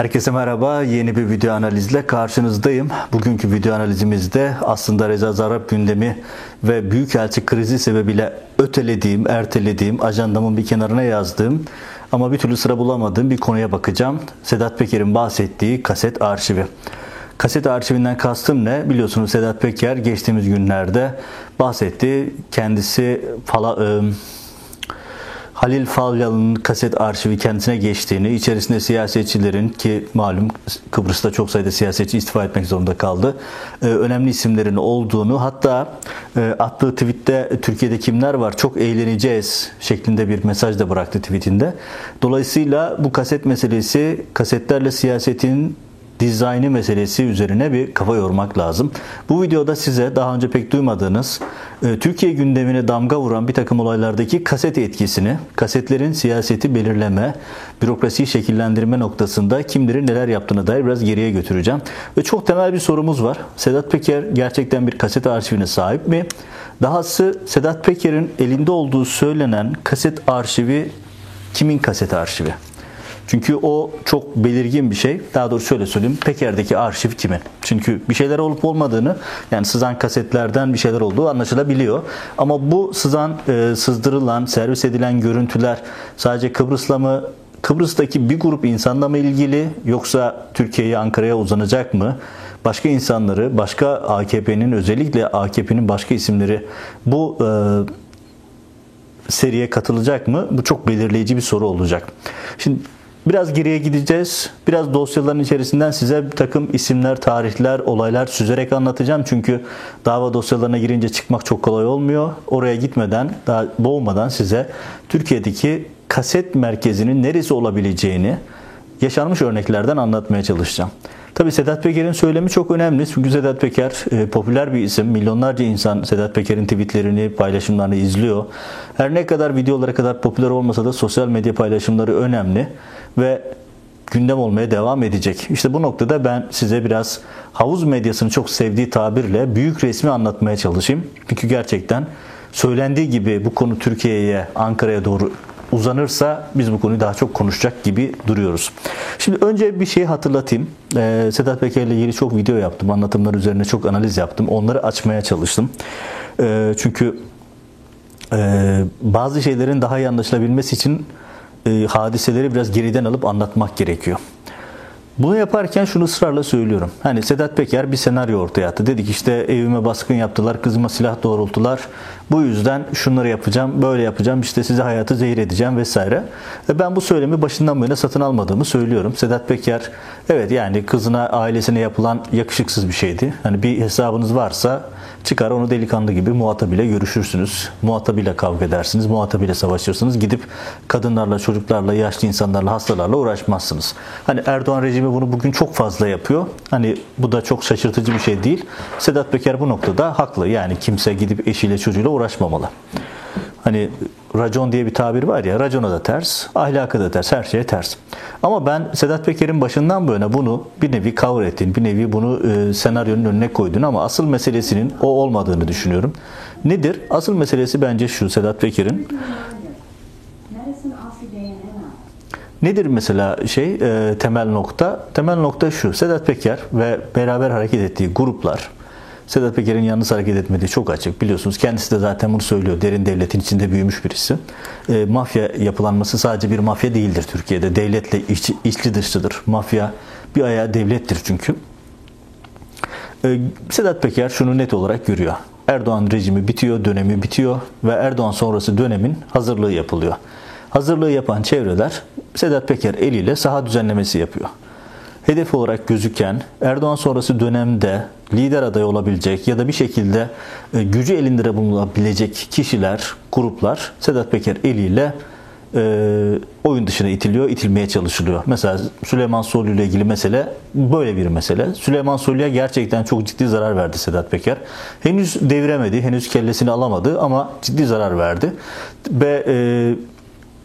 Herkese merhaba. Yeni bir video analizle karşınızdayım. Bugünkü video analizimizde aslında Reza Zarrab gündemi ve Büyükelçi krizi sebebiyle ötelediğim, ertelediğim, ajandamın bir kenarına yazdığım ama bir türlü sıra bulamadığım bir konuya bakacağım. Sedat Peker'in bahsettiği kaset arşivi. Kaset arşivinden kastım ne? Biliyorsunuz Sedat Peker geçtiğimiz günlerde bahsetti. Kendisi falan Halil Falyalı'nın kaset arşivi kendisine geçtiğini, içerisinde siyasetçilerin ki malum Kıbrıs'ta çok sayıda siyasetçi istifa etmek zorunda kaldı. E, önemli isimlerin olduğunu hatta e, attığı tweette Türkiye'de kimler var çok eğleneceğiz şeklinde bir mesaj da bıraktı tweetinde. Dolayısıyla bu kaset meselesi kasetlerle siyasetin dizaynı meselesi üzerine bir kafa yormak lazım. Bu videoda size daha önce pek duymadığınız e, Türkiye gündemine damga vuran bir takım olaylardaki kaset etkisini, kasetlerin siyaseti belirleme, bürokrasiyi şekillendirme noktasında kimlerin neler yaptığını dair biraz geriye götüreceğim. Ve çok temel bir sorumuz var. Sedat Peker gerçekten bir kaset arşivine sahip mi? Dahası Sedat Peker'in elinde olduğu söylenen kaset arşivi kimin kaset arşivi? Çünkü o çok belirgin bir şey. Daha doğrusu şöyle söyleyeyim. Peker'deki arşiv kimin? Çünkü bir şeyler olup olmadığını yani sızan kasetlerden bir şeyler olduğu anlaşılabiliyor. Ama bu sızan, e, sızdırılan, servis edilen görüntüler sadece Kıbrıs'la mı Kıbrıs'taki bir grup insanla mı ilgili yoksa Türkiye'ye Ankara'ya uzanacak mı? Başka insanları, başka AKP'nin özellikle AKP'nin başka isimleri bu e, seriye katılacak mı? Bu çok belirleyici bir soru olacak. Şimdi Biraz geriye gideceğiz. Biraz dosyaların içerisinden size bir takım isimler, tarihler, olaylar süzerek anlatacağım. Çünkü dava dosyalarına girince çıkmak çok kolay olmuyor. Oraya gitmeden, daha boğmadan size Türkiye'deki kaset merkezinin neresi olabileceğini yaşanmış örneklerden anlatmaya çalışacağım. Tabi Sedat Peker'in söylemi çok önemli. Çünkü Sedat Peker e, popüler bir isim. Milyonlarca insan Sedat Peker'in tweetlerini, paylaşımlarını izliyor. Her ne kadar videolara kadar popüler olmasa da sosyal medya paylaşımları önemli ve gündem olmaya devam edecek. İşte bu noktada ben size biraz havuz medyasının çok sevdiği tabirle büyük resmi anlatmaya çalışayım. Çünkü gerçekten söylendiği gibi bu konu Türkiye'ye, Ankara'ya doğru uzanırsa biz bu konuyu daha çok konuşacak gibi duruyoruz. Şimdi önce bir şey hatırlatayım. Ee, Sedat Peker ile ilgili çok video yaptım. Anlatımlar üzerine çok analiz yaptım. Onları açmaya çalıştım. Ee, çünkü e, bazı şeylerin daha iyi anlaşılabilmesi için e, hadiseleri biraz geriden alıp anlatmak gerekiyor. Bunu yaparken şunu ısrarla söylüyorum. Hani Sedat Peker bir senaryo ortaya attı. Dedik işte evime baskın yaptılar, kızıma silah doğrulttular. Bu yüzden şunları yapacağım, böyle yapacağım, işte size hayatı zehir edeceğim vesaire. Ve ben bu söylemi başından bu satın almadığımı söylüyorum. Sedat Peker evet yani kızına, ailesine yapılan yakışıksız bir şeydi. Hani bir hesabınız varsa çıkar onu delikanlı gibi muhatabıyla görüşürsünüz. Muhatabıyla kavga edersiniz, muhatabıyla savaşırsınız. Gidip kadınlarla, çocuklarla, yaşlı insanlarla, hastalarla uğraşmazsınız. Hani Erdoğan rejimi bunu bugün çok fazla yapıyor. Hani bu da çok şaşırtıcı bir şey değil. Sedat Peker bu noktada haklı. Yani kimse gidip eşiyle çocuğuyla uğraşmamalı. Hani racon diye bir tabir var ya, racona da ters, ahlaka da ters, her şeye ters. Ama ben Sedat Peker'in başından bu yana bunu bir nevi cover ettiğini, bir nevi bunu e, senaryonun önüne koyduğunu ama asıl meselesinin o olmadığını düşünüyorum. Nedir? Asıl meselesi bence şu Sedat Peker'in Nedir mesela şey e, temel nokta? Temel nokta şu. Sedat Peker ve beraber hareket ettiği gruplar Sedat Peker'in yalnız hareket etmediği çok açık. Biliyorsunuz kendisi de zaten bunu söylüyor. Derin devletin içinde büyümüş birisi. E, mafya yapılanması sadece bir mafya değildir Türkiye'de. Devletle iç, içli dışlıdır. Mafya bir ayağı devlettir çünkü. E, Sedat Peker şunu net olarak görüyor. Erdoğan rejimi bitiyor, dönemi bitiyor ve Erdoğan sonrası dönemin hazırlığı yapılıyor. Hazırlığı yapan çevreler Sedat Peker eliyle saha düzenlemesi yapıyor hedef olarak gözüken Erdoğan sonrası dönemde lider adayı olabilecek ya da bir şekilde e, gücü elinde bulunabilecek kişiler, gruplar Sedat Peker eliyle e, oyun dışına itiliyor, itilmeye çalışılıyor. Mesela Süleyman Soylu ile ilgili mesele böyle bir mesele. Süleyman Soylu'ya gerçekten çok ciddi zarar verdi Sedat Peker. Henüz deviremedi, henüz kellesini alamadı ama ciddi zarar verdi. Ve e,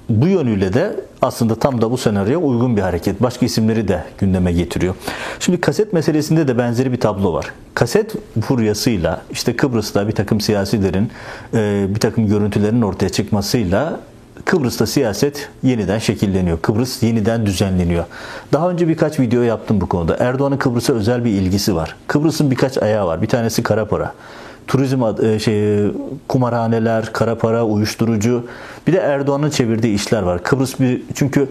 bu yönüyle de aslında tam da bu senaryoya uygun bir hareket. Başka isimleri de gündeme getiriyor. Şimdi kaset meselesinde de benzeri bir tablo var. Kaset furyasıyla işte Kıbrıs'ta bir takım siyasilerin e, bir takım görüntülerin ortaya çıkmasıyla Kıbrıs'ta siyaset yeniden şekilleniyor. Kıbrıs yeniden düzenleniyor. Daha önce birkaç video yaptım bu konuda. Erdoğan'ın Kıbrıs'a özel bir ilgisi var. Kıbrıs'ın birkaç ayağı var. Bir tanesi kara para turizm e, şey kumarhaneler, kara para, uyuşturucu. Bir de Erdoğan'ın çevirdiği işler var. Kıbrıs bir çünkü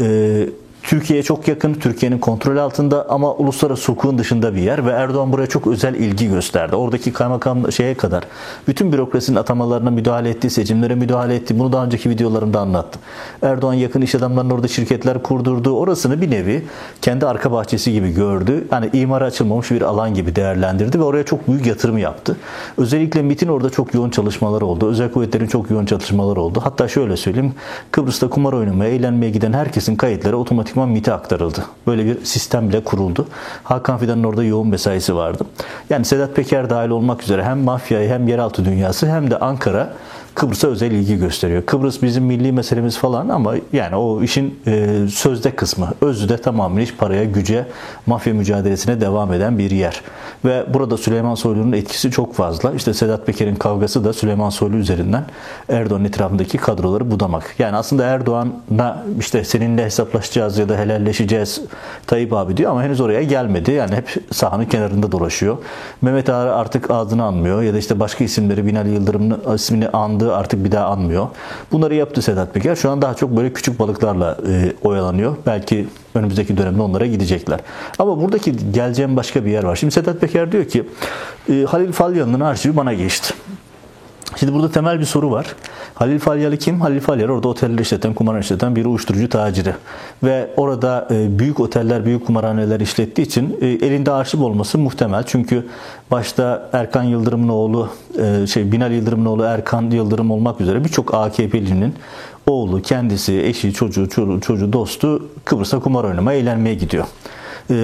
e, Türkiye'ye çok yakın, Türkiye'nin kontrol altında ama uluslararası hukukun dışında bir yer ve Erdoğan buraya çok özel ilgi gösterdi. Oradaki kaymakam şeye kadar bütün bürokrasinin atamalarına müdahale etti, seçimlere müdahale etti. Bunu daha önceki videolarımda anlattım. Erdoğan yakın iş adamlarının orada şirketler kurdurdu. Orasını bir nevi kendi arka bahçesi gibi gördü. Yani imara açılmamış bir alan gibi değerlendirdi ve oraya çok büyük yatırım yaptı. Özellikle MIT'in orada çok yoğun çalışmaları oldu. Özel kuvvetlerin çok yoğun çalışmaları oldu. Hatta şöyle söyleyeyim. Kıbrıs'ta kumar oynamaya, eğlenmeye giden herkesin kayıtları otomatik otomatikman MIT'e aktarıldı. Böyle bir sistem bile kuruldu. Hakan Fidan'ın orada yoğun mesaisi vardı. Yani Sedat Peker dahil olmak üzere hem mafyayı hem yeraltı dünyası hem de Ankara Kıbrıs'a özel ilgi gösteriyor. Kıbrıs bizim milli meselemiz falan ama yani o işin e, sözde kısmı. Özü de tamamen iş paraya, güce, mafya mücadelesine devam eden bir yer. Ve burada Süleyman Soylu'nun etkisi çok fazla. İşte Sedat Peker'in kavgası da Süleyman Soylu üzerinden Erdoğan etrafındaki kadroları budamak. Yani aslında Erdoğan'a işte seninle hesaplaşacağız ya da helalleşeceğiz Tayyip abi diyor ama henüz oraya gelmedi. Yani hep sahanın kenarında dolaşıyor. Mehmet Ağar artık ağzını anmıyor ya da işte başka isimleri Binali Yıldırım'ın ismini andı artık bir daha anmıyor. Bunları yaptı Sedat Peker. Şu an daha çok böyle küçük balıklarla e, oyalanıyor. Belki önümüzdeki dönemde onlara gidecekler. Ama buradaki geleceğim başka bir yer var. Şimdi Sedat Peker diyor ki e, Halil Falyalı'nın arşivi bana geçti. Şimdi burada temel bir soru var. Halil Falyalı kim? Halil Falyalı orada oteller işleten, kumarhane işleten bir uyuşturucu taciri. Ve orada e, büyük oteller, büyük kumarhaneler işlettiği için e, elinde arşiv olması muhtemel. Çünkü başta Erkan Yıldırım'ın oğlu, e, şey Binal Yıldırım'ın oğlu Erkan Yıldırım olmak üzere birçok AKP'linin oğlu, kendisi, eşi, çocuğu, çocuğu, çocuğu dostu Kıbrıs'a kumar oynamaya, eğlenmeye gidiyor.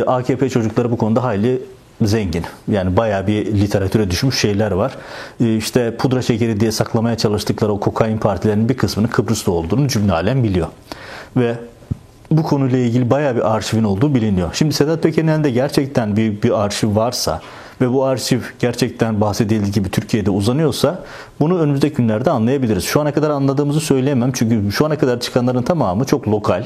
AKP çocukları bu konuda hayli zengin. Yani bayağı bir literatüre düşmüş şeyler var. Ee, işte pudra şekeri diye saklamaya çalıştıkları o kokain partilerinin bir kısmının Kıbrıs'ta olduğunu cümle alem biliyor. Ve bu konuyla ilgili bayağı bir arşivin olduğu biliniyor. Şimdi Sedat Peker'in elinde gerçekten bir, bir arşiv varsa ve bu arşiv gerçekten bahsedildiği gibi Türkiye'de uzanıyorsa bunu önümüzdeki günlerde anlayabiliriz. Şu ana kadar anladığımızı söyleyemem çünkü şu ana kadar çıkanların tamamı çok lokal.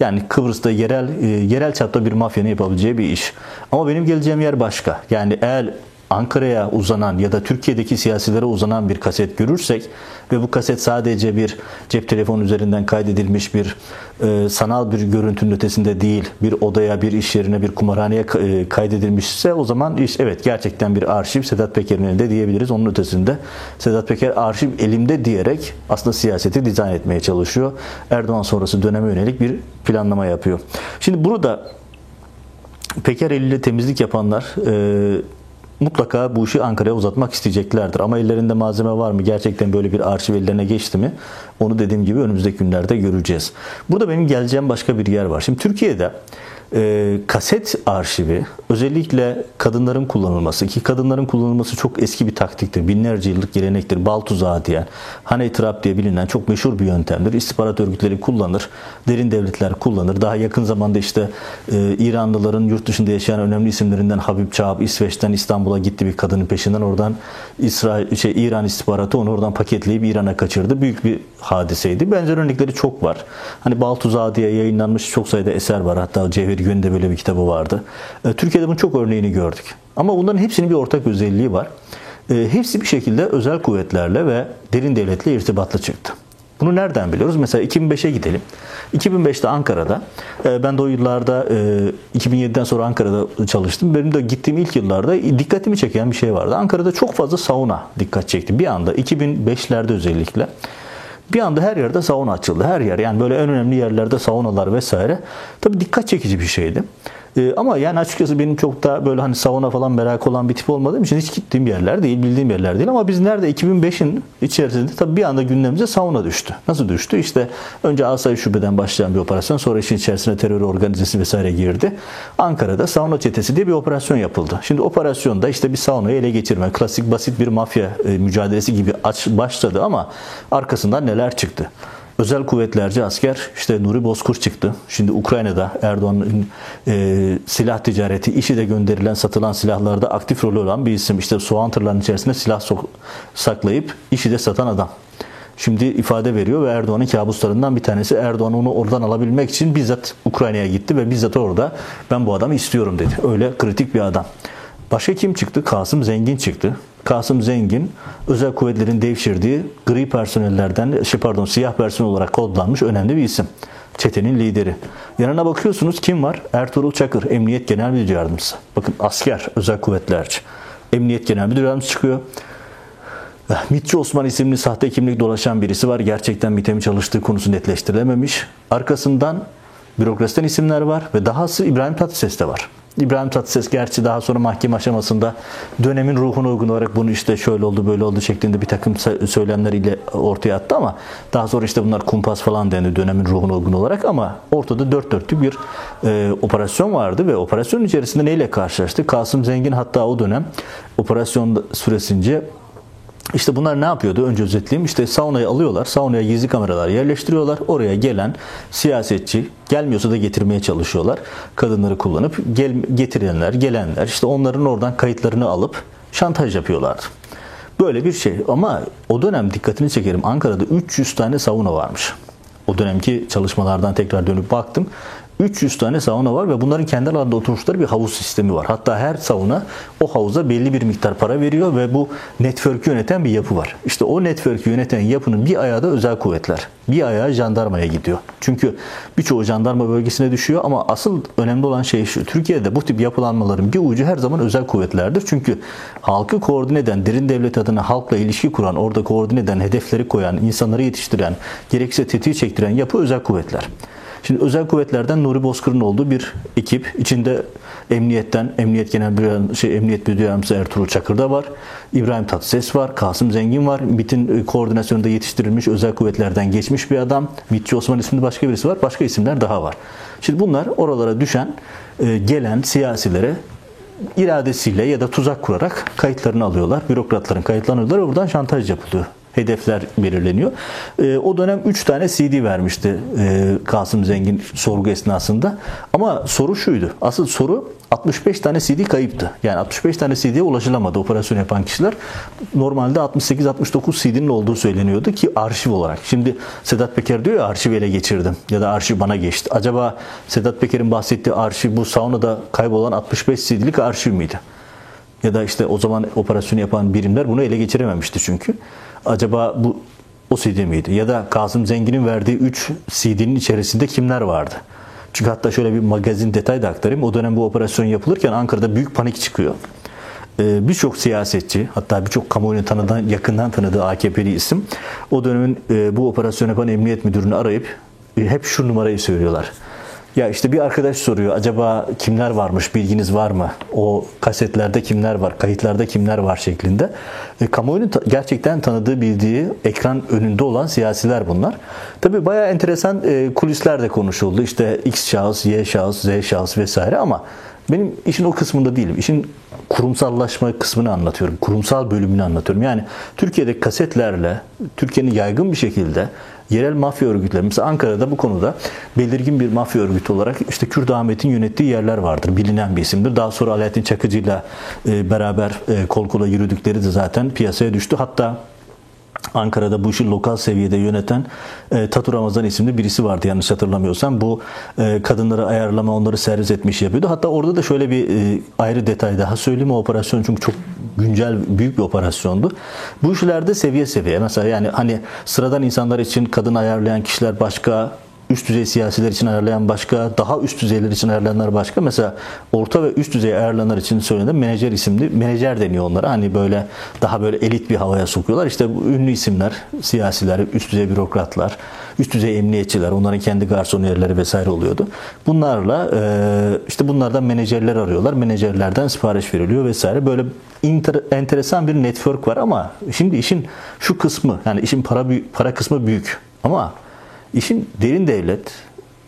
Yani Kıbrıs'ta yerel e, yerel çapta bir mafyanın yapabileceği bir iş. Ama benim geleceğim yer başka. Yani eğer Ankara'ya uzanan ya da Türkiye'deki siyasilere uzanan bir kaset görürsek ve bu kaset sadece bir cep telefonu üzerinden kaydedilmiş bir e, sanal bir görüntünün ötesinde değil, bir odaya, bir iş yerine, bir kumarhaneye e, kaydedilmişse o zaman iş evet gerçekten bir arşiv Sedat Peker'in elinde diyebiliriz. Onun ötesinde Sedat Peker arşiv elimde diyerek aslında siyaseti dizayn etmeye çalışıyor. Erdoğan sonrası döneme yönelik bir planlama yapıyor. Şimdi burada Peker eliyle temizlik yapanlar e, mutlaka bu işi Ankara'ya uzatmak isteyeceklerdir. Ama ellerinde malzeme var mı? Gerçekten böyle bir arşiv ellerine geçti mi? Onu dediğim gibi önümüzdeki günlerde göreceğiz. Burada benim geleceğim başka bir yer var. Şimdi Türkiye'de e, kaset arşivi özellikle kadınların kullanılması ki kadınların kullanılması çok eski bir taktiktir. Binlerce yıllık gelenektir. Bal tuzağı diyen, honey trap diye bilinen çok meşhur bir yöntemdir. İstihbarat örgütleri kullanır. Derin devletler kullanır. Daha yakın zamanda işte e, İranlıların yurt dışında yaşayan önemli isimlerinden Habib Çağab İsveç'ten İstanbul'a gitti bir kadının peşinden. Oradan İsrail şey İran istihbaratı onu oradan paketleyip İran'a kaçırdı. Büyük bir hadiseydi. Benzer örnekleri çok var. Hani Bal tuzağı diye yayınlanmış çok sayıda eser var. Hatta Cevher bir günde böyle bir kitabı vardı. E, Türkiye'de bunun çok örneğini gördük. Ama bunların hepsinin bir ortak özelliği var. E, hepsi bir şekilde özel kuvvetlerle ve derin devletle irtibatlı çıktı. Bunu nereden biliyoruz? Mesela 2005'e gidelim. 2005'te Ankara'da, e, ben de o yıllarda 2007'den sonra Ankara'da çalıştım. Benim de gittiğim ilk yıllarda dikkatimi çeken bir şey vardı. Ankara'da çok fazla sauna dikkat çekti. Bir anda 2005'lerde özellikle. Bir anda her yerde sauna açıldı. Her yer yani böyle en önemli yerlerde saunalar vesaire. Tabii dikkat çekici bir şeydi. Ee, ama yani açıkçası benim çok da böyle hani sauna falan merak olan bir tip olmadığım için hiç gittiğim yerler değil, bildiğim yerler değil. Ama biz nerede 2005'in içerisinde tabii bir anda gündemimize sauna düştü. Nasıl düştü? İşte önce Asayi Şube'den başlayan bir operasyon sonra işin içerisine terör organizesi vesaire girdi. Ankara'da sauna çetesi diye bir operasyon yapıldı. Şimdi operasyonda işte bir saunayı ele geçirme, klasik basit bir mafya e, mücadelesi gibi aç, başladı ama arkasından neler çıktı? Özel kuvvetlerce asker işte Nuri Bozkur çıktı. Şimdi Ukrayna'da Erdoğan'ın e, silah ticareti, işi de gönderilen, satılan silahlarda aktif rolü olan bir isim. İşte soğan tırlarının içerisinde silah saklayıp işi de satan adam. Şimdi ifade veriyor ve Erdoğan'ın kabuslarından bir tanesi Erdoğan onu oradan alabilmek için bizzat Ukrayna'ya gitti ve bizzat orada ben bu adamı istiyorum dedi. Öyle kritik bir adam. Başka kim çıktı? Kasım Zengin çıktı. Kasım Zengin özel kuvvetlerin devşirdiği gri personellerden, şey pardon siyah personel olarak kodlanmış önemli bir isim. Çetenin lideri. Yanına bakıyorsunuz kim var? Ertuğrul Çakır, Emniyet Genel Müdür Yardımcısı. Bakın asker, özel kuvvetlerci. Emniyet Genel Müdür Yardımcısı çıkıyor. Eh, Mitçi Osman isimli sahte kimlik dolaşan birisi var. Gerçekten MİT'e çalıştığı konusu netleştirilememiş. Arkasından bürokrasiden isimler var ve dahası İbrahim Tatlıses de var. İbrahim Tatlıses gerçi daha sonra mahkeme aşamasında dönemin ruhuna uygun olarak bunu işte şöyle oldu böyle oldu şeklinde bir takım söylemleriyle ortaya attı ama daha sonra işte bunlar kumpas falan dendi dönemin ruhuna uygun olarak ama ortada dört dörtlük bir e, operasyon vardı ve operasyonun içerisinde neyle karşılaştı? Kasım Zengin hatta o dönem operasyon süresince işte bunlar ne yapıyordu? Önce özetleyeyim. İşte saunayı alıyorlar. Saunaya gizli kameralar yerleştiriyorlar. Oraya gelen siyasetçi gelmiyorsa da getirmeye çalışıyorlar. Kadınları kullanıp gel, getirenler, gelenler işte onların oradan kayıtlarını alıp şantaj yapıyorlardı. Böyle bir şey ama o dönem dikkatini çekerim Ankara'da 300 tane sauna varmış. O dönemki çalışmalardan tekrar dönüp baktım. 300 tane sauna var ve bunların kendi aralarında oturmuşları bir havuz sistemi var. Hatta her sauna o havuza belli bir miktar para veriyor ve bu network'ü yöneten bir yapı var. İşte o network'ü yöneten yapının bir ayağı da özel kuvvetler. Bir ayağı jandarmaya gidiyor. Çünkü birçoğu jandarma bölgesine düşüyor ama asıl önemli olan şey şu. Türkiye'de bu tip yapılanmaların bir ucu her zaman özel kuvvetlerdir. Çünkü halkı koordine eden, derin devlet adına halkla ilişki kuran, orada koordine eden, hedefleri koyan, insanları yetiştiren, gerekse tetiği çektiren yapı özel kuvvetler. Şimdi özel kuvvetlerden Nuri Bozkır'ın olduğu bir ekip. içinde emniyetten, Emniyet Genel Müdürü, şey, Emniyet Müdürü Yardımcısı Ertuğrul Çakır da var. İbrahim Tatlıses var. Kasım Zengin var. MİT'in koordinasyonunda yetiştirilmiş özel kuvvetlerden geçmiş bir adam. MİTçi Osman isminde başka birisi var. Başka isimler daha var. Şimdi bunlar oralara düşen, e, gelen siyasilere iradesiyle ya da tuzak kurarak kayıtlarını alıyorlar. Bürokratların kayıtlarını alıyorlar ve buradan şantaj yapılıyor hedefler belirleniyor. E, o dönem 3 tane CD vermişti e, Kasım Zengin sorgu esnasında. Ama soru şuydu. Asıl soru 65 tane CD kayıptı. Yani 65 tane CD'ye ulaşılamadı operasyon yapan kişiler. Normalde 68-69 CD'nin olduğu söyleniyordu ki arşiv olarak. Şimdi Sedat Peker diyor ya arşiv ele geçirdim ya da arşiv bana geçti. Acaba Sedat Peker'in bahsettiği arşiv bu saunada kaybolan 65 CD'lik arşiv miydi? Ya da işte o zaman operasyonu yapan birimler bunu ele geçirememişti çünkü. Acaba bu o CD miydi? Ya da Kasım Zengin'in verdiği 3 CD'nin içerisinde kimler vardı? Çünkü hatta şöyle bir magazin detay da aktarayım. O dönem bu operasyon yapılırken Ankara'da büyük panik çıkıyor. Ee, birçok siyasetçi hatta birçok kamuoyunun tanıdan, yakından tanıdığı AKP'li isim o dönemin e, bu operasyon yapan emniyet müdürünü arayıp e, hep şu numarayı söylüyorlar. Ya işte bir arkadaş soruyor acaba kimler varmış bilginiz var mı? O kasetlerde kimler var, kayıtlarda kimler var şeklinde. E, kamuoyunun ta- gerçekten tanıdığı, bildiği ekran önünde olan siyasiler bunlar. Tabii bayağı enteresan e, kulisler de konuşuldu. İşte X şahıs, Y şahıs, Z şahıs vesaire ama benim işin o kısmında değilim. İşin kurumsallaşma kısmını anlatıyorum. Kurumsal bölümünü anlatıyorum. Yani Türkiye'de kasetlerle Türkiye'nin yaygın bir şekilde yerel mafya örgütleri mesela Ankara'da bu konuda belirgin bir mafya örgütü olarak işte Kürt Ahmet'in yönettiği yerler vardır. Bilinen bir isimdir. Daha sonra Alaaddin Çakıcı'yla e, beraber e, kol kola yürüdükleri de zaten piyasaya düştü. Hatta Ankara'da bu işi lokal seviyede yöneten e, Tatu Ramazan isimli birisi vardı yanlış hatırlamıyorsam. Bu e, kadınları ayarlama, onları servis etmiş yapıyordu. Hatta orada da şöyle bir e, ayrı detay daha söyleyeyim. O operasyon çünkü çok güncel, büyük bir operasyondu. Bu işlerde seviye seviye. Mesela yani hani sıradan insanlar için kadın ayarlayan kişiler başka, üst düzey siyasiler için ayarlayan başka, daha üst düzeyler için ayarlayanlar başka. Mesela orta ve üst düzey ayarlayanlar için söylenen menajer isimli, menajer deniyor onlara. Hani böyle daha böyle elit bir havaya sokuyorlar. İşte bu ünlü isimler, siyasiler, üst düzey bürokratlar, üst düzey emniyetçiler, onların kendi garson yerleri vesaire oluyordu. Bunlarla işte bunlardan menajerler arıyorlar. Menajerlerden sipariş veriliyor vesaire. Böyle enteresan bir network var ama şimdi işin şu kısmı yani işin para para kısmı büyük ama İşin derin devlet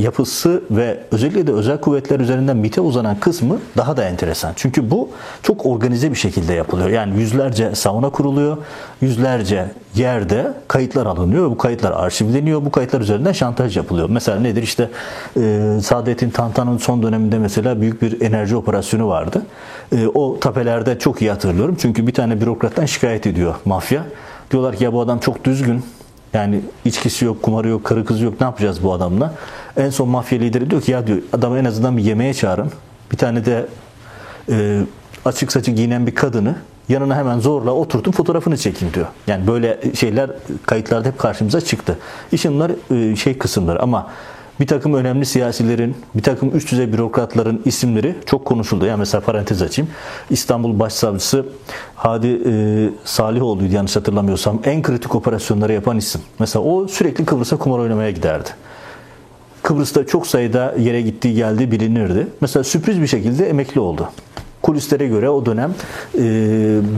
yapısı ve özellikle de özel kuvvetler üzerinden MIT'e uzanan kısmı daha da enteresan. Çünkü bu çok organize bir şekilde yapılıyor. Yani yüzlerce sauna kuruluyor, yüzlerce yerde kayıtlar alınıyor bu kayıtlar arşivleniyor. Bu kayıtlar üzerinden şantaj yapılıyor. Mesela nedir? İşte e, Saadettin Tantan'ın son döneminde mesela büyük bir enerji operasyonu vardı. E, o tapelerde çok iyi hatırlıyorum. Çünkü bir tane bürokrattan şikayet ediyor mafya. Diyorlar ki ya bu adam çok düzgün, Yani içkisi yok, kumarı yok, karı kızı yok. Ne yapacağız bu adamla? En son mafya lideri diyor ki ya diyor adamı en azından bir yemeğe çağırın. Bir tane de e, açık saçı giyinen bir kadını yanına hemen zorla oturtun fotoğrafını çekin diyor. Yani böyle şeyler kayıtlarda hep karşımıza çıktı. İşin bunlar e, şey kısımları ama bir takım önemli siyasilerin, bir takım üst düzey bürokratların isimleri çok konuşuldu. Yani mesela parantez açayım. İstanbul Başsavcısı Hadi e, Salihoğlu'ydu yanlış hatırlamıyorsam. En kritik operasyonları yapan isim. Mesela o sürekli Kıbrıs'a kumar oynamaya giderdi. Kıbrıs'ta çok sayıda yere gittiği geldiği bilinirdi. Mesela sürpriz bir şekilde emekli oldu. Kulislere göre o dönem e,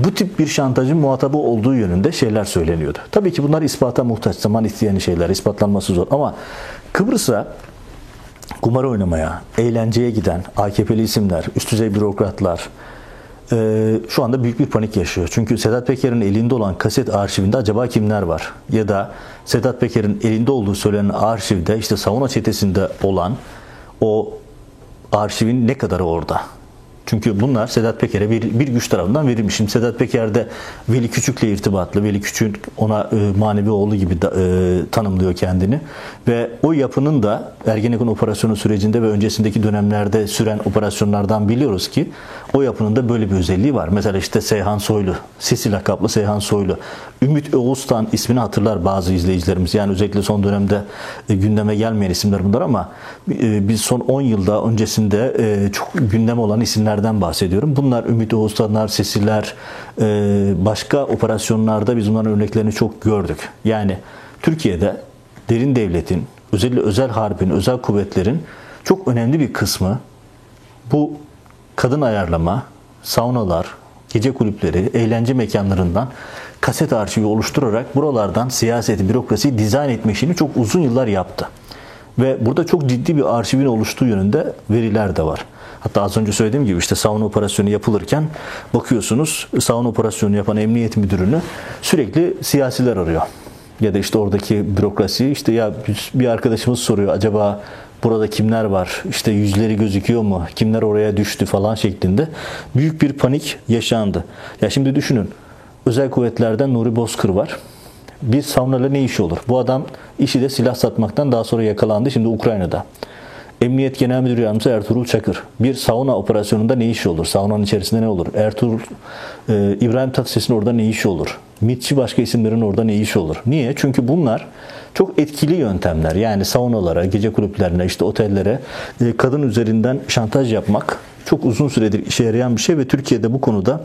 bu tip bir şantajın muhatabı olduğu yönünde şeyler söyleniyordu. Tabii ki bunlar ispata muhtaç, zaman isteyen şeyler, ispatlanması zor ama Kıbrıs'a kumar oynamaya, eğlenceye giden AKP'li isimler, üst düzey bürokratlar e, şu anda büyük bir panik yaşıyor. Çünkü Sedat Peker'in elinde olan kaset arşivinde acaba kimler var? Ya da Sedat Peker'in elinde olduğu söylenen arşivde işte savunma çetesinde olan o arşivin ne kadarı orada? Çünkü bunlar Sedat Peker'e bir, bir güç tarafından verilmiş. Şimdi Sedat Peker de Veli Küçük'le irtibatlı. Veli Küçük ona e, manevi oğlu gibi da, e, tanımlıyor kendini. Ve o yapının da Ergenekon operasyonu sürecinde ve öncesindeki dönemlerde süren operasyonlardan biliyoruz ki o yapının da böyle bir özelliği var. Mesela işte Seyhan Soylu, Sesi lakaplı Seyhan Soylu. Ümit Oğuztan ismini hatırlar bazı izleyicilerimiz. Yani özellikle son dönemde e, gündeme gelmeyen isimler bunlar ama e, biz son 10 yılda öncesinde e, çok gündem olan isimlerden bahsediyorum. Bunlar Ümit Oğuztanlar, Sesiler, e, başka operasyonlarda biz bunların örneklerini çok gördük. Yani Türkiye'de derin devletin, özellikle özel harbin, özel kuvvetlerin çok önemli bir kısmı bu kadın ayarlama, saunalar, gece kulüpleri, eğlence mekanlarından kaset arşivi oluşturarak buralardan siyaseti, bürokrasiyi dizayn etme işini çok uzun yıllar yaptı. Ve burada çok ciddi bir arşivin oluştuğu yönünde veriler de var. Hatta az önce söylediğim gibi işte sauna operasyonu yapılırken bakıyorsunuz sauna operasyonu yapan emniyet müdürünü sürekli siyasiler arıyor. Ya da işte oradaki bürokrasi işte ya bir arkadaşımız soruyor acaba burada kimler var işte yüzleri gözüküyor mu kimler oraya düştü falan şeklinde büyük bir panik yaşandı. Ya şimdi düşünün özel kuvvetlerden Nuri Bozkır var. Bir saunayla ne işi olur? Bu adam işi de silah satmaktan daha sonra yakalandı. Şimdi Ukrayna'da. Emniyet Genel Müdürü Yardımcısı Ertuğrul Çakır. Bir sauna operasyonunda ne işi olur? Saunanın içerisinde ne olur? Ertuğrul, e, İbrahim Tatlıses'in orada ne işi olur? MİT'çi başka isimlerin orada ne işi olur? Niye? Çünkü bunlar çok etkili yöntemler. Yani saunalara, gece kulüplerine, işte otellere e, kadın üzerinden şantaj yapmak çok uzun süredir işe yarayan bir şey ve Türkiye'de bu konuda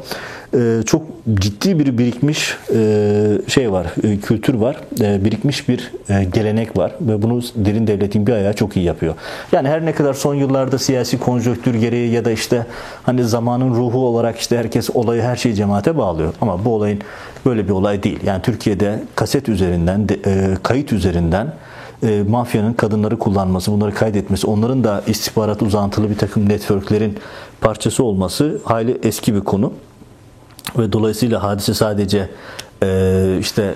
e, çok ciddi bir birikmiş e, şey var, e, kültür var, e, birikmiş bir e, gelenek var ve bunu derin devletin bir ayağı çok iyi yapıyor. Yani her ne kadar son yıllarda siyasi konjonktür gereği ya da işte hani zamanın ruhu olarak işte herkes olayı her şeyi cemaate bağlıyor ama bu olayın böyle bir olay değil. Yani Türkiye'de kaset üzerinden, de, e, kayıt üzerinden e, mafyanın kadınları kullanması, bunları kaydetmesi, onların da istihbarat uzantılı bir takım networklerin parçası olması hayli eski bir konu. Ve dolayısıyla hadise sadece e, işte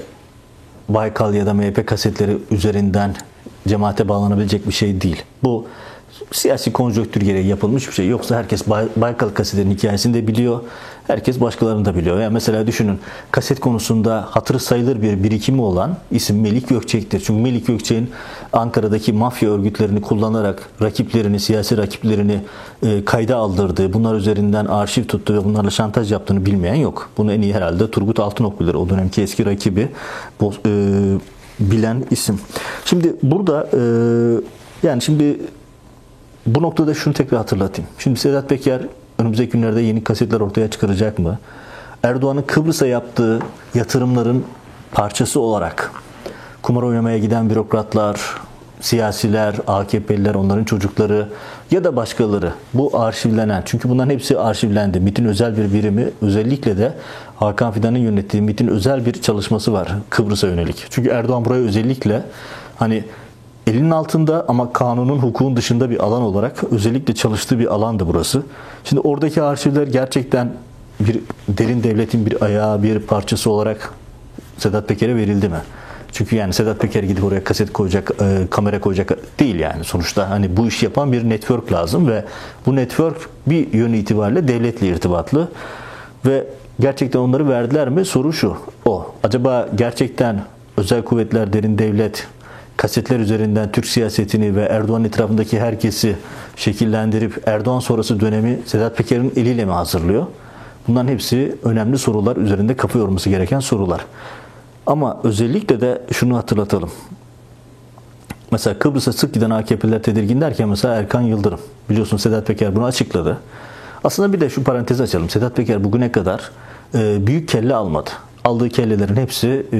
Baykal ya da MHP kasetleri üzerinden cemaate bağlanabilecek bir şey değil. Bu siyasi konjonktür gereği yapılmış bir şey. Yoksa herkes Baykal kasetinin hikayesini de biliyor. Herkes başkalarını da biliyor. Yani mesela düşünün kaset konusunda hatırı sayılır bir birikimi olan isim Melik Gökçek'tir. Çünkü Melik Gökçek'in Ankara'daki mafya örgütlerini kullanarak rakiplerini, siyasi rakiplerini e, kayda aldırdığı, bunlar üzerinden arşiv tuttu ve bunlarla şantaj yaptığını bilmeyen yok. Bunu en iyi herhalde Turgut Altınok bilir. O dönemki eski rakibi bu, e, bilen isim. Şimdi burada e, yani şimdi bu noktada şunu tekrar hatırlatayım. Şimdi Sedat Peker önümüzdeki günlerde yeni kasetler ortaya çıkaracak mı? Erdoğan'ın Kıbrıs'a yaptığı yatırımların parçası olarak kumar oynamaya giden bürokratlar, siyasiler, AKP'liler, onların çocukları ya da başkaları bu arşivlenen çünkü bunların hepsi arşivlendi. MIT'in özel bir birimi özellikle de Hakan Fidan'ın yönettiği MIT'in özel bir çalışması var Kıbrıs'a yönelik. Çünkü Erdoğan buraya özellikle hani elinin altında ama kanunun hukukun dışında bir alan olarak özellikle çalıştığı bir alandı burası. Şimdi oradaki arşivler gerçekten bir derin devletin bir ayağı, bir parçası olarak Sedat Peker'e verildi mi? Çünkü yani Sedat Peker gidip oraya kaset koyacak, e, kamera koyacak değil yani. Sonuçta hani bu iş yapan bir network lazım ve bu network bir yönü itibariyle devletle irtibatlı ve gerçekten onları verdiler mi? Soru şu. O. Acaba gerçekten özel kuvvetler, derin devlet, kasetler üzerinden Türk siyasetini ve Erdoğan etrafındaki herkesi şekillendirip Erdoğan sonrası dönemi Sedat Peker'in eliyle mi hazırlıyor? Bunların hepsi önemli sorular üzerinde kafa yorması gereken sorular. Ama özellikle de şunu hatırlatalım. Mesela Kıbrıs'a sık giden AKP'liler tedirgin derken mesela Erkan Yıldırım. Biliyorsun Sedat Peker bunu açıkladı. Aslında bir de şu parantezi açalım. Sedat Peker bugüne kadar e, büyük kelle almadı. Aldığı kellelerin hepsi e,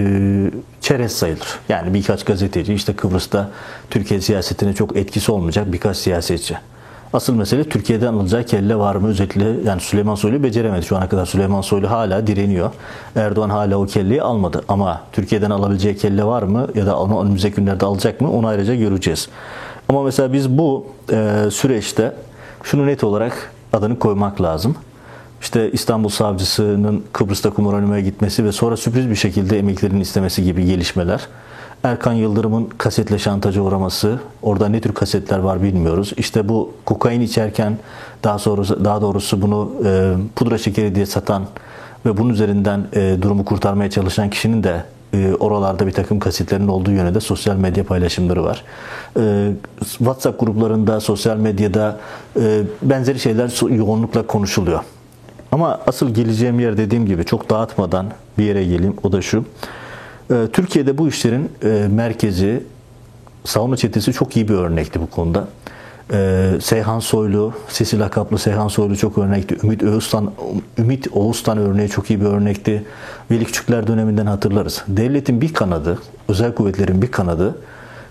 çerez sayılır. Yani birkaç gazeteci işte Kıbrıs'ta Türkiye siyasetine çok etkisi olmayacak birkaç siyasetçi. Asıl mesele Türkiye'den alınacağı kelle var mı? Özellikle yani Süleyman Soylu beceremedi. Şu ana kadar Süleyman Soylu hala direniyor. Erdoğan hala o kelleyi almadı. Ama Türkiye'den alabileceği kelle var mı? Ya da önümüzdeki günlerde alacak mı? Onu ayrıca göreceğiz. Ama mesela biz bu e, süreçte şunu net olarak adını koymak lazım. İşte İstanbul Savcısının Kıbrıs'ta kumarhaneye gitmesi ve sonra sürpriz bir şekilde emeklerin istemesi gibi gelişmeler. Erkan Yıldırım'ın kasetle şantaja uğraması, orada ne tür kasetler var bilmiyoruz. İşte bu kokain içerken daha sonra daha doğrusu bunu e, pudra şekeri diye satan ve bunun üzerinden e, durumu kurtarmaya çalışan kişinin de e, oralarda bir takım kasetlerin olduğu yönünde sosyal medya paylaşımları var. E, WhatsApp gruplarında, sosyal medyada e, benzeri şeyler yoğunlukla konuşuluyor. Ama asıl geleceğim yer dediğim gibi çok dağıtmadan bir yere geleyim. O da şu. Ee, Türkiye'de bu işlerin e, merkezi savunma çetesi çok iyi bir örnekti bu konuda. Ee, Seyhan Soylu, Sesi lakaplı Seyhan Soylu çok örnekti. Ümit Oğuz'tan, Ümit Oğuz'tan örneği çok iyi bir örnekti. Veli Küçükler döneminden hatırlarız. Devletin bir kanadı, özel kuvvetlerin bir kanadı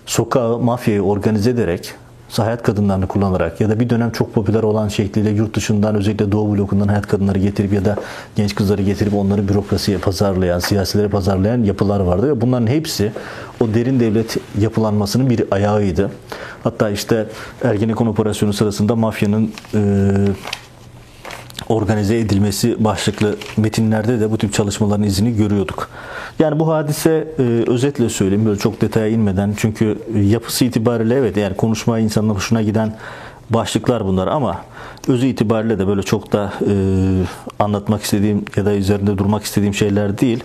sokağı, mafyayı organize ederek hayat kadınlarını kullanarak ya da bir dönem çok popüler olan şekliyle yurt dışından özellikle Doğu blokundan hayat kadınları getirip ya da genç kızları getirip onları bürokrasiye pazarlayan, siyasilere pazarlayan yapılar vardı ve bunların hepsi o derin devlet yapılanmasının bir ayağıydı. Hatta işte Ergenekon operasyonu sırasında mafyanın e, organize edilmesi başlıklı metinlerde de bu tip çalışmaların izini görüyorduk. Yani bu hadise e, özetle söyleyeyim böyle çok detaya inmeden çünkü yapısı itibariyle evet yani konuşma insanın hoşuna giden başlıklar bunlar ama özü itibariyle de böyle çok da e, anlatmak istediğim ya da üzerinde durmak istediğim şeyler değil.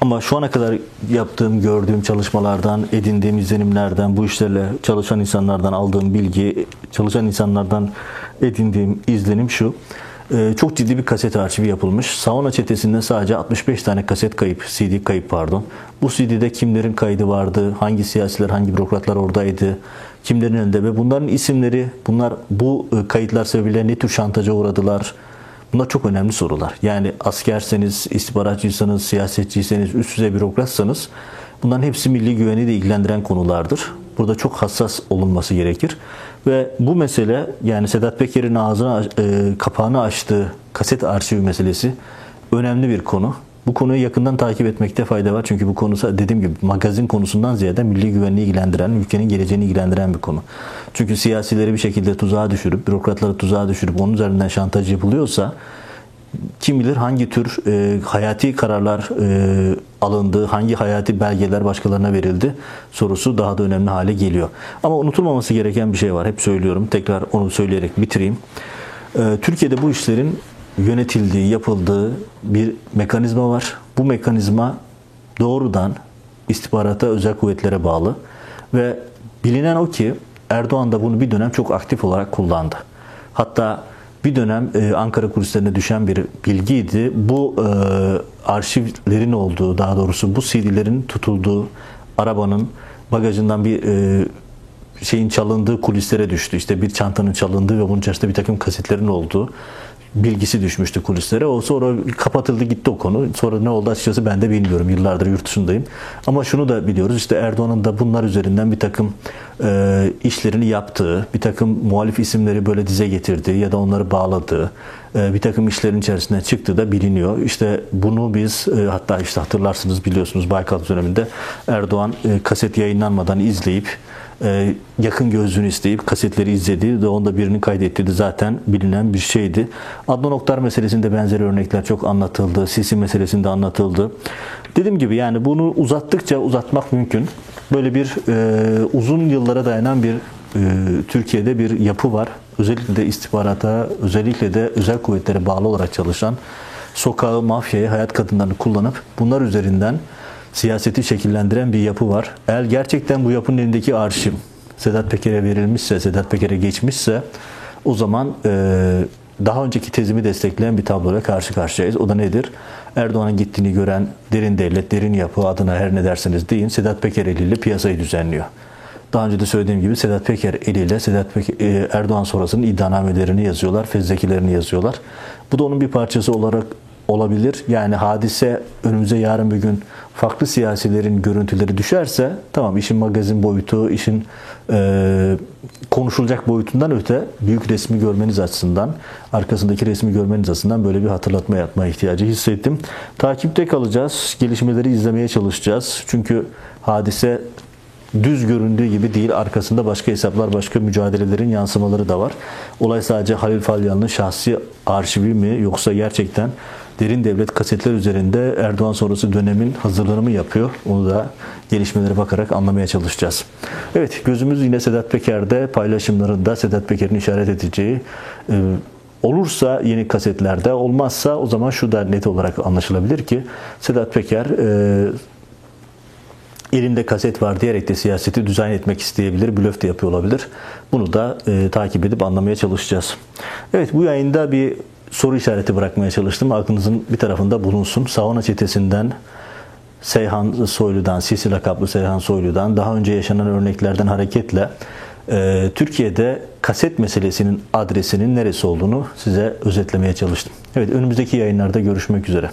Ama şu ana kadar yaptığım, gördüğüm çalışmalardan, edindiğim izlenimlerden, bu işlerle çalışan insanlardan aldığım bilgi, çalışan insanlardan edindiğim izlenim şu. Ee, çok ciddi bir kaset arşivi yapılmış. Sauna çetesinden sadece 65 tane kaset kayıp, CD kayıp pardon. Bu CD'de kimlerin kaydı vardı, hangi siyasiler, hangi bürokratlar oradaydı, kimlerin elinde ve bunların isimleri, bunlar bu e, kayıtlar sebebiyle ne tür şantaja uğradılar, Bunlar çok önemli sorular. Yani askerseniz, istihbaratçıysanız, siyasetçiyseniz, üst düzey bürokratsanız bunların hepsi milli güveni de ilgilendiren konulardır. Burada çok hassas olunması gerekir. Ve bu mesele yani Sedat Peker'in ağzına e, kapağını açtığı kaset arşivi meselesi önemli bir konu. Bu konuyu yakından takip etmekte fayda var. Çünkü bu konu dediğim gibi magazin konusundan ziyade milli güvenliği ilgilendiren, ülkenin geleceğini ilgilendiren bir konu. Çünkü siyasileri bir şekilde tuzağa düşürüp, bürokratları tuzağa düşürüp onun üzerinden şantaj yapılıyorsa kim bilir hangi tür e, hayati kararlar e, alındı, hangi hayati belgeler başkalarına verildi sorusu daha da önemli hale geliyor. Ama unutulmaması gereken bir şey var. Hep söylüyorum. Tekrar onu söyleyerek bitireyim. E, Türkiye'de bu işlerin yönetildiği, yapıldığı bir mekanizma var. Bu mekanizma doğrudan istihbarata, özel kuvvetlere bağlı ve bilinen o ki Erdoğan da bunu bir dönem çok aktif olarak kullandı. Hatta bir dönem e, Ankara kulislerine düşen bir bilgiydi. Bu e, arşivlerin olduğu, daha doğrusu bu CD'lerin tutulduğu arabanın bagajından bir e, şeyin çalındığı kulislere düştü. İşte bir çantanın çalındığı ve bunun içerisinde bir takım kasetlerin olduğu bilgisi düşmüştü kulislere. O sonra kapatıldı gitti o konu. Sonra ne oldu açıkçası ben de bilmiyorum. Yıllardır yurt dışındayım. Ama şunu da biliyoruz. İşte Erdoğan'ın da bunlar üzerinden bir takım e, işlerini yaptığı, bir takım muhalif isimleri böyle dize getirdiği ya da onları bağladığı, e, bir takım işlerin içerisinden çıktığı da biliniyor. İşte bunu biz e, hatta işte hatırlarsınız biliyorsunuz Baykal döneminde Erdoğan e, kaset yayınlanmadan izleyip e, yakın gözlüğünü isteyip kasetleri izledi ve onda birini kaydettirdi zaten bilinen bir şeydi. Adnan Oktar meselesinde benzer örnekler çok anlatıldı. Sisi meselesinde anlatıldı. Dediğim gibi yani bunu uzattıkça uzatmak mümkün. Böyle bir e, uzun yıllara dayanan bir e, Türkiye'de bir yapı var. Özellikle de istihbarata, özellikle de özel kuvvetlere bağlı olarak çalışan sokağı, mafyayı, hayat kadınlarını kullanıp bunlar üzerinden siyaseti şekillendiren bir yapı var. Eğer gerçekten bu yapının elindeki arşiv Sedat Peker'e verilmişse, Sedat Peker'e geçmişse o zaman e, daha önceki tezimi destekleyen bir tabloyla karşı karşıyayız. O da nedir? Erdoğan'ın gittiğini gören derin devlet, derin yapı adına her ne derseniz deyin Sedat Peker eliyle piyasayı düzenliyor. Daha önce de söylediğim gibi Sedat Peker eliyle Sedat Peker, Erdoğan sonrasının iddianamelerini yazıyorlar, fezlekilerini yazıyorlar. Bu da onun bir parçası olarak olabilir. Yani hadise önümüze yarın bir gün farklı siyasilerin görüntüleri düşerse tamam işin magazin boyutu, işin e, konuşulacak boyutundan öte büyük resmi görmeniz açısından, arkasındaki resmi görmeniz açısından böyle bir hatırlatma yapma ihtiyacı hissettim. Takipte kalacağız. Gelişmeleri izlemeye çalışacağız. Çünkü hadise düz göründüğü gibi değil. Arkasında başka hesaplar, başka mücadelelerin yansımaları da var. Olay sadece Halil Falyan'ın şahsi arşivi mi yoksa gerçekten derin devlet kasetler üzerinde Erdoğan sonrası dönemin hazırlığını yapıyor? Onu da gelişmelere bakarak anlamaya çalışacağız. Evet gözümüz yine Sedat Peker'de paylaşımlarında Sedat Peker'in işaret edeceği e, olursa yeni kasetlerde olmazsa o zaman şu da net olarak anlaşılabilir ki Sedat Peker e, elinde kaset var diyerek de siyaseti düzen etmek isteyebilir, blöf de yapıyor olabilir. Bunu da e, takip edip anlamaya çalışacağız. Evet bu yayında bir soru işareti bırakmaya çalıştım. Aklınızın bir tarafında bulunsun. Savana çetesinden Seyhan Soylu'dan, Sisi lakaplı Seyhan Soylu'dan daha önce yaşanan örneklerden hareketle e, Türkiye'de kaset meselesinin adresinin neresi olduğunu size özetlemeye çalıştım. Evet önümüzdeki yayınlarda görüşmek üzere.